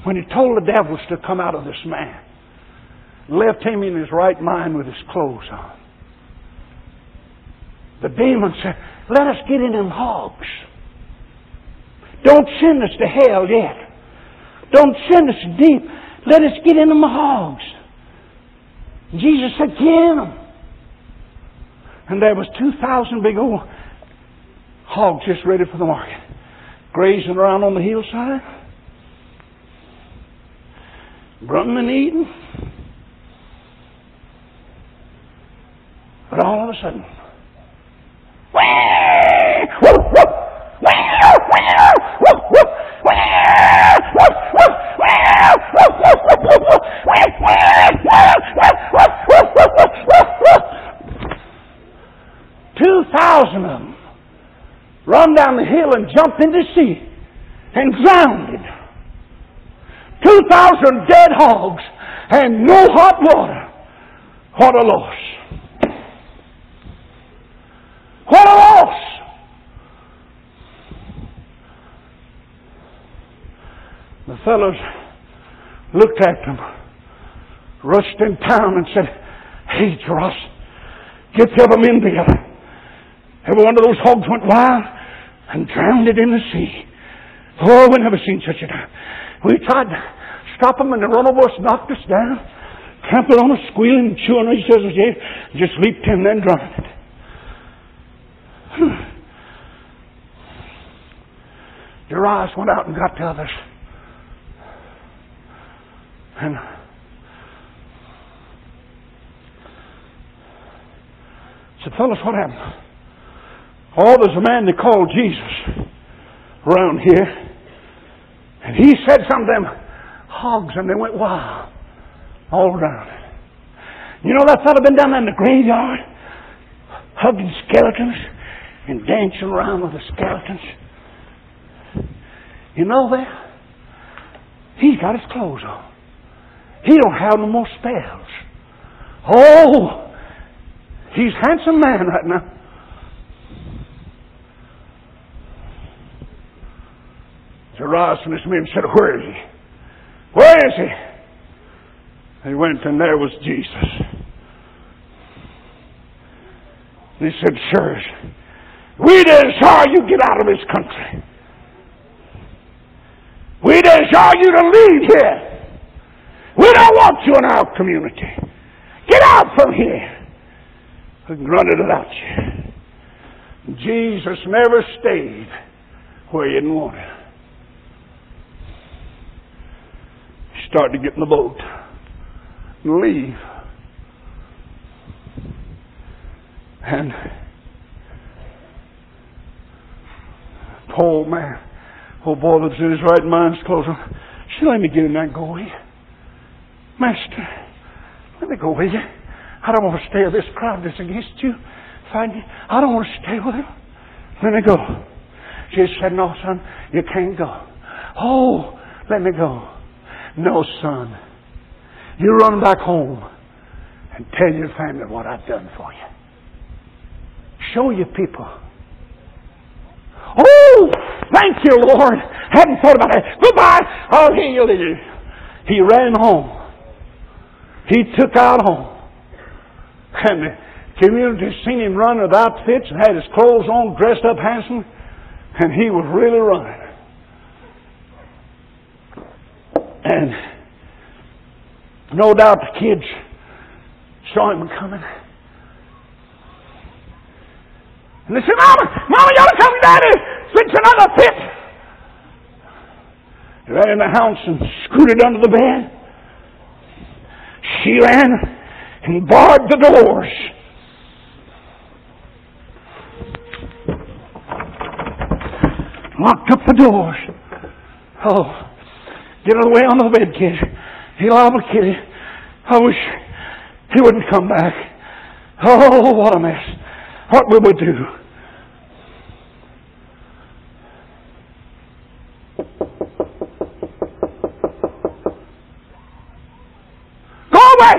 when he told the devils to come out of this man, left him in his right mind with his clothes on. The demon said, Let us get in them hogs. Don't send us to hell yet. Don't send us deep. Let us get in them hogs. Jesus said, Get them. And there was 2,000 big old hogs just ready for the market, grazing around on the hillside, grunting and eating. But all of a sudden, Two thousand of them run down the hill and jumped into the sea and drowned. Two thousand dead hogs and no hot water. What a loss. What a loss! The fellows looked at them, rushed in town and said, Hey, Jairus, get the other men together. Every one of those hogs went wild and drowned it in the sea. Oh, we never seen such a time. We tried to stop them and the run knocked us down, trampled on us, squealing and chewing each other's ears, just leaped in and drowned it. Hmm. Jairus went out and got the others. And said, Fellas, what happened? Oh, there's a man they call Jesus around here. And he said something to them hogs and they went wow, all around. You know that fellow been down there in the graveyard hugging skeletons and dancing around with the skeletons. You know that? He's got his clothes on. He don't have no more spells. Oh, he's handsome man right now. Jairus and his men said, Where is he? Where is he? They went and there was Jesus. He said, Sirs, we desire you get out of this country. We desire you to leave here. We don't want you in our community. Get out from here. We grunted without you. Jesus never stayed where he didn't want it. He started to get in the boat and leave. And poor man, old boy that's in his right mind's closing. She let me get in there and go away. Master, let me go with you. I don't want to stay with this crowd that's against you. Find you. I don't want to stay with him. Let me go. She said, No, son, you can't go. Oh, let me go. No, son. You run back home and tell your family what I've done for you. Show your people Oh, thank you, Lord. Hadn't thought about that. Goodbye. I'll heal you. He ran home. He took out home. And the community seen him run with outfits and had his clothes on, dressed up handsome, and he was really running. And no doubt the kids saw him coming. And they said, Mama, Mama, you ought to come, Daddy. Fix another fit. He ran in the house and scooted under the bed. She ran and barred the doors. Locked up the doors. Oh, get out of the way onto the bed, kid. He'll a kitty. I wish he wouldn't come back. Oh, what a mess. What will we do? Go away!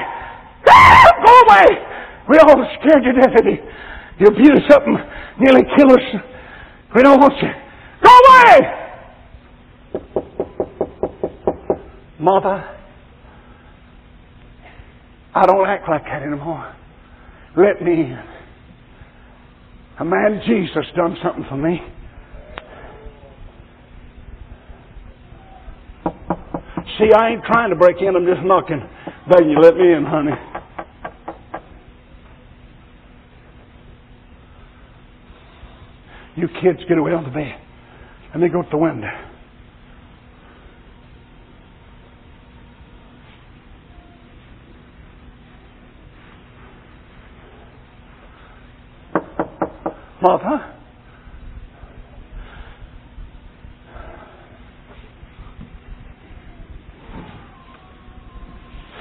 Go away! We all scared to death of you. You'll beat us up and nearly kill us. We don't want you. Go away! Mother, I don't act like that anymore. Let me in. A man Jesus done something for me. See, I ain't trying to break in. I'm just knocking. Begging you, let me in, honey. You kids get away on the bed. Let me go to the window. Martha?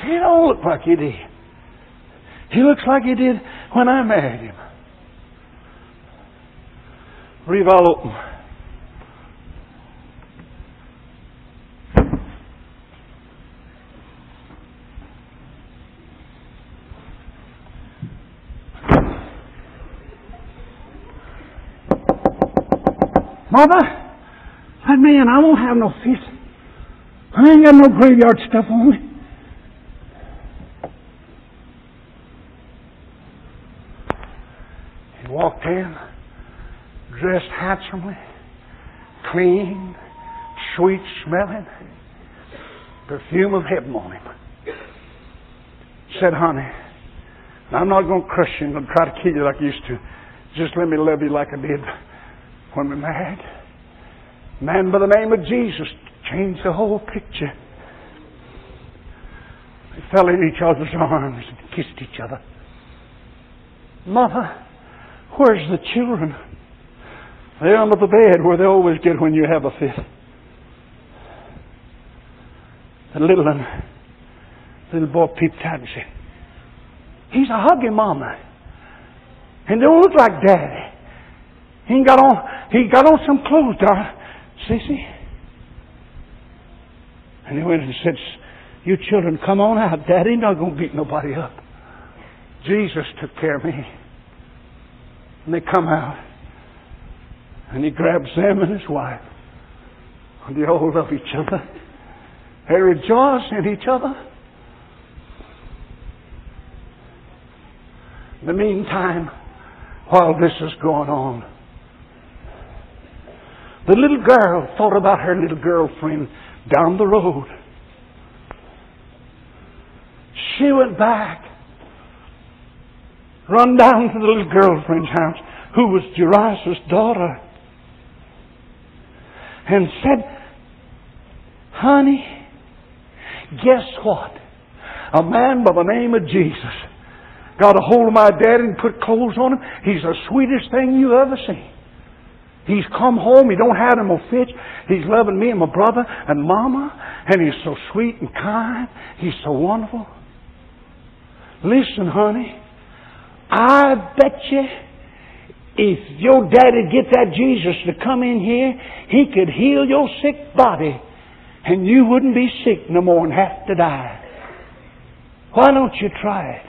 He don't look like he did. He looks like he did when I married him. Rival Mother, let me in. I won't have no feast. I ain't got no graveyard stuff on me. He walked in dressed handsomely, clean, sweet smelling, perfume of heaven on him. Said, honey, I'm not going to crush you and try to kill you like I used to. Just let me love you like I did when we married. Man by the name of Jesus changed the whole picture. They fell in each other's arms and kissed each other. Mother, where's the children? They're under the bed where they always get when you have a fit. The little one, little boy peeped out and said, He's a hugging mama. And don't look like daddy. He got on he got on some clothes, darling. Sissy. And he went and said, You children, come on out. Daddy not gonna beat nobody up. Jesus took care of me. And they come out. And he grabs them and his wife. And they all love each other. They rejoice in each other. In the meantime, while this is going on, the little girl thought about her little girlfriend down the road. She went back, run down to the little girlfriend's house, who was Jairus' daughter and said, Honey, guess what? A man by the name of Jesus got a hold of my dad and put clothes on him. He's the sweetest thing you ever seen. He's come home. He don't have no fits. He's loving me and my brother and mama. And he's so sweet and kind. He's so wonderful. Listen, honey. I bet you if your daddy get that Jesus to come in here, he could heal your sick body and you wouldn't be sick no more and have to die. Why don't you try it?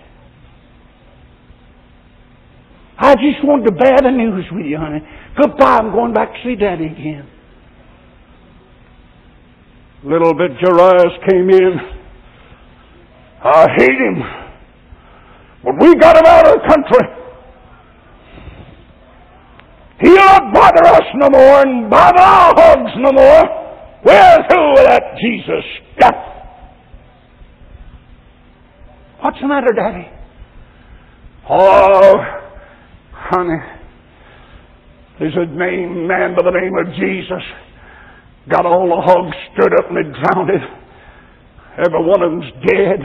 I just wanted to bear the news with you, honey. Goodbye, I'm going back to see Daddy again. Little bit Jairus came in. I hate him. But we got him out of the country. He'll not bother us no more and bother our hogs no more. We're through with that Jesus stuff. What's the matter, Daddy? Oh, honey, there's a name, man by the name of Jesus. Got all the hogs stirred up and they drowned it. Every one of them's dead.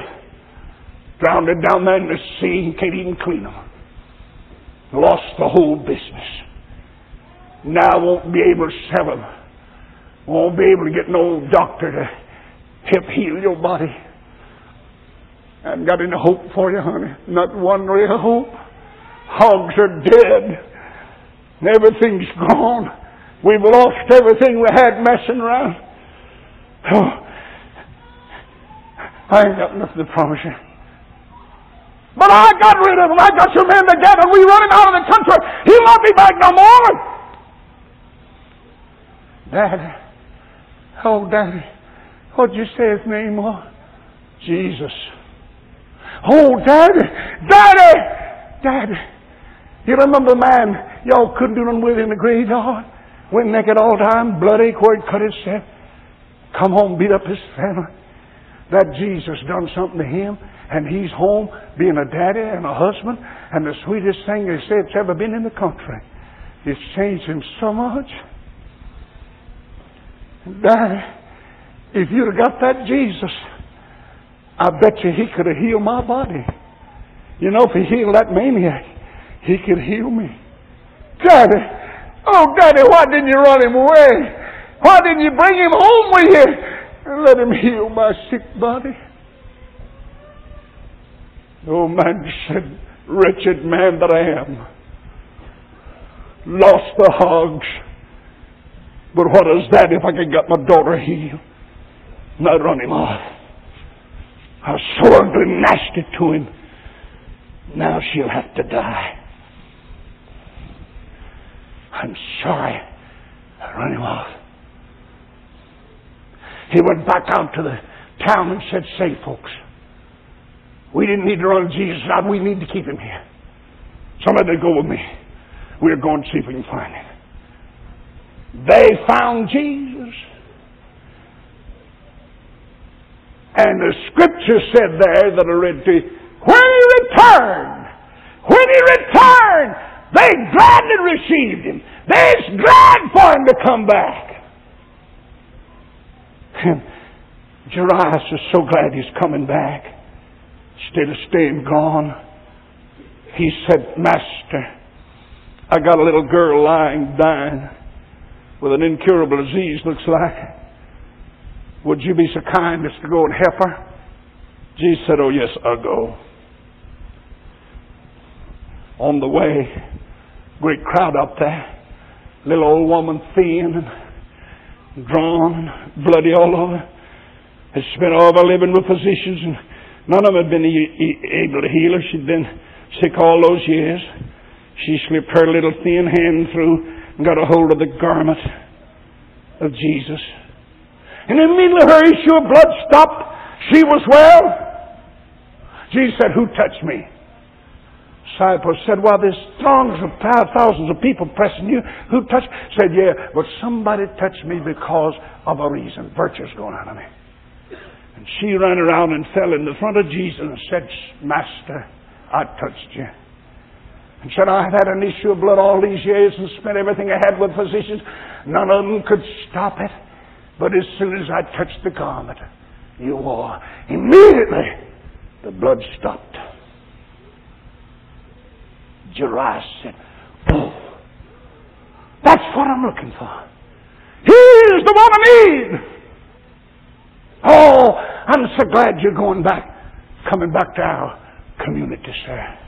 Drowned it down there in the sea. Can't even clean them. Lost the whole business. Now won't be able to sell them. Won't be able to get no doctor to help heal your body. I haven't got any hope for you, honey. Not one real hope. Hogs are dead. Everything's gone. We've lost everything we had messing around. Oh, I ain't got nothing to promise you. But I got rid of him. I got some men together. We run him out of the country. He'll not be back no more. Daddy. Oh, Daddy. What'd you say his name was? Jesus. Oh, Daddy. Daddy. Daddy. You remember the man y'all couldn't do nothing with in the graveyard? Went naked all the time, bloody, he cut himself. Come home, beat up his family. That Jesus done something to him, and he's home being a daddy and a husband, and the sweetest thing they say it's ever been in the country. It's changed him so much. Daddy, if you'd have got that Jesus, I bet you he could have healed my body. You know, if he healed that maniac, he could heal me. Daddy, Oh, Daddy, why didn't you run him away? Why didn't you bring him home with you and let him heal my sick body? Oh, man said, Wretched man that I am. Lost the hogs. But what is that if I can get my daughter healed? Not run him off. I was so ugly nasty to him. Now she'll have to die. I'm sorry. I run him off. He went back out to the town and said, Say, folks, we didn't need to run Jesus out. We need to keep him here. Somebody go with me. We're going to see if we can find him. They found Jesus. And the scripture said there that I read to you, when he returned, they gladly received him. They're glad for him to come back. And Jairus is so glad he's coming back. Instead of staying gone, he said, Master, I got a little girl lying dying with an incurable disease, looks like. Would you be so kind as to go and help her? Jesus said, Oh, yes, I'll go. On the way, great crowd up there. Little old woman, thin and drawn, and bloody all over. Had spent all her living with physicians, and none of them had been able to heal her. She'd been sick all those years. She slipped her little thin hand through and got a hold of the garment of Jesus. And immediately her issue of blood stopped. She was well. Jesus said, Who touched me? Disciples said, Well, there's throngs of thousands of people pressing you. Who touched? Said, Yeah, but somebody touched me because of a reason. Virtue's going out of me. And she ran around and fell in the front of Jesus and said, Master, I touched you. And said, I've had an issue of blood all these years and spent everything I had with physicians. None of them could stop it. But as soon as I touched the garment you wore, immediately the blood stopped. Jairus said, Oh, that's what I'm looking for. He's the one I need. Oh, I'm so glad you're going back, coming back to our community, sir.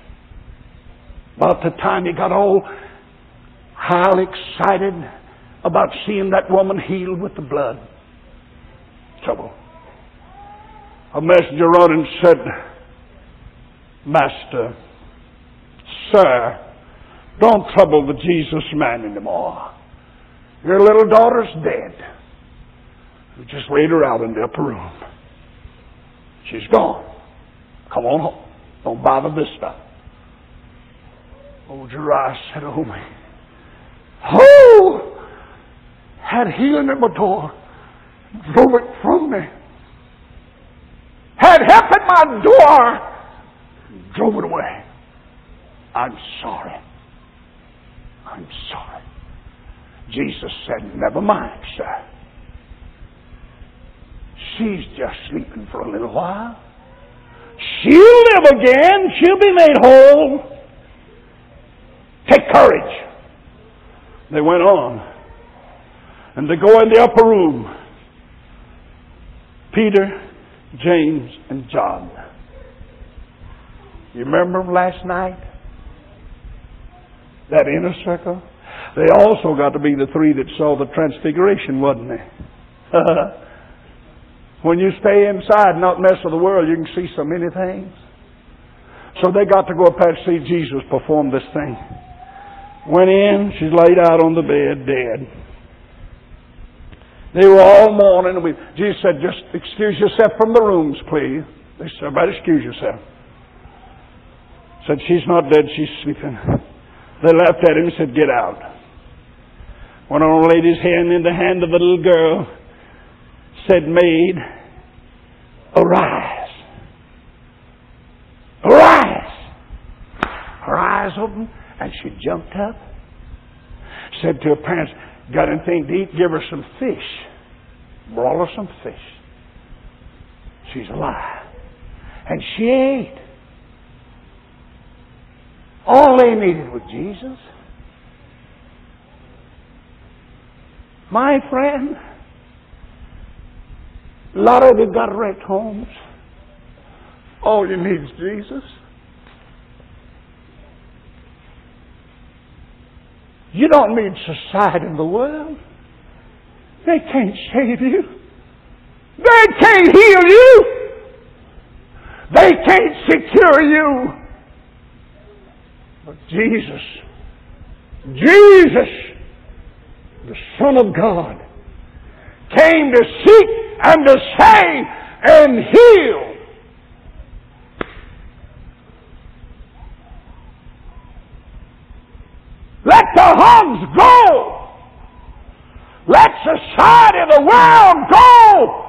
About the time he got all highly excited about seeing that woman healed with the blood. Trouble. A messenger wrote and said, Master, Sir, Don't trouble the Jesus man anymore. Your little daughter's dead. We just laid her out in the upper room. She's gone. Come on home. Don't bother this stuff. Old Jairus said, Oh, me. Oh! Had healing at my door. Drove it from me. Had help at my door. Drove it away. I'm sorry. I'm sorry. Jesus said, Never mind, sir. She's just sleeping for a little while. She'll live again. She'll be made whole. Take courage. They went on. And they go in the upper room. Peter, James, and John. You remember them last night? That inner circle? They also got to be the three that saw the transfiguration, wasn't they? <laughs> when you stay inside, and not mess with the world, you can see so many things. So they got to go up there to see Jesus perform this thing. Went in, she's laid out on the bed, dead. They were all mourning. We, Jesus said, just excuse yourself from the rooms, please. They said, everybody excuse yourself. Said, she's not dead, she's sleeping. They laughed at him and said, get out. One of them laid his hand in the hand of the little girl, said, Maid, arise. Arise. Her eyes opened and she jumped up. Said to her parents, Got anything to eat? Give her some fish. Brought her some fish. She's alive. And she ate. All they needed was Jesus. My friend, a lot of you got wrecked homes. All you need is Jesus. You don't need society in the world. They can't save you. They can't heal you. They can't secure you. But Jesus, Jesus, the Son of God, came to seek and to save and heal. Let the hogs go. Let society of the world go.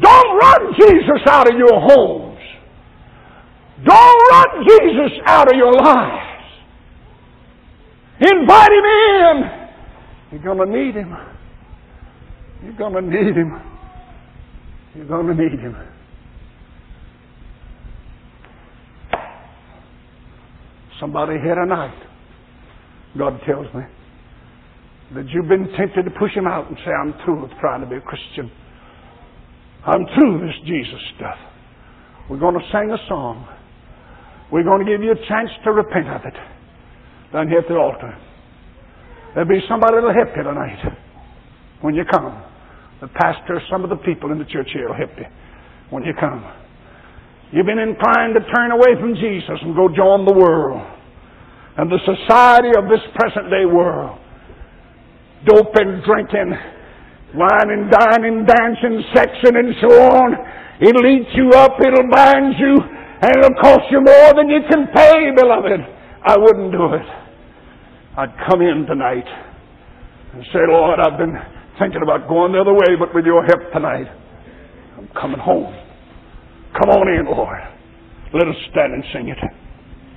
Don't run Jesus out of your homes. Don't run Jesus out of your lives. Invite him in. You're going to need him. You're going to need him. You're going to need him. Somebody here tonight, God tells me, that you've been tempted to push him out and say, I'm through with trying to be a Christian. I'm through with this Jesus stuff. We're going to sing a song. We're going to give you a chance to repent of it down here at the altar. There'll be somebody that'll help you tonight when you come. The pastor, some of the people in the church here will help you when you come. You've been inclined to turn away from Jesus and go join the world and the society of this present day world. Dope and drinking, and dining, dancing, sexing, and so on. It'll eat you up, it'll bind you, and it'll cost you more than you can pay, beloved. I wouldn't do it. I'd come in tonight and say, Lord, I've been thinking about going the other way, but with your help tonight, I'm coming home. Come on in, Lord. Let us stand and sing it.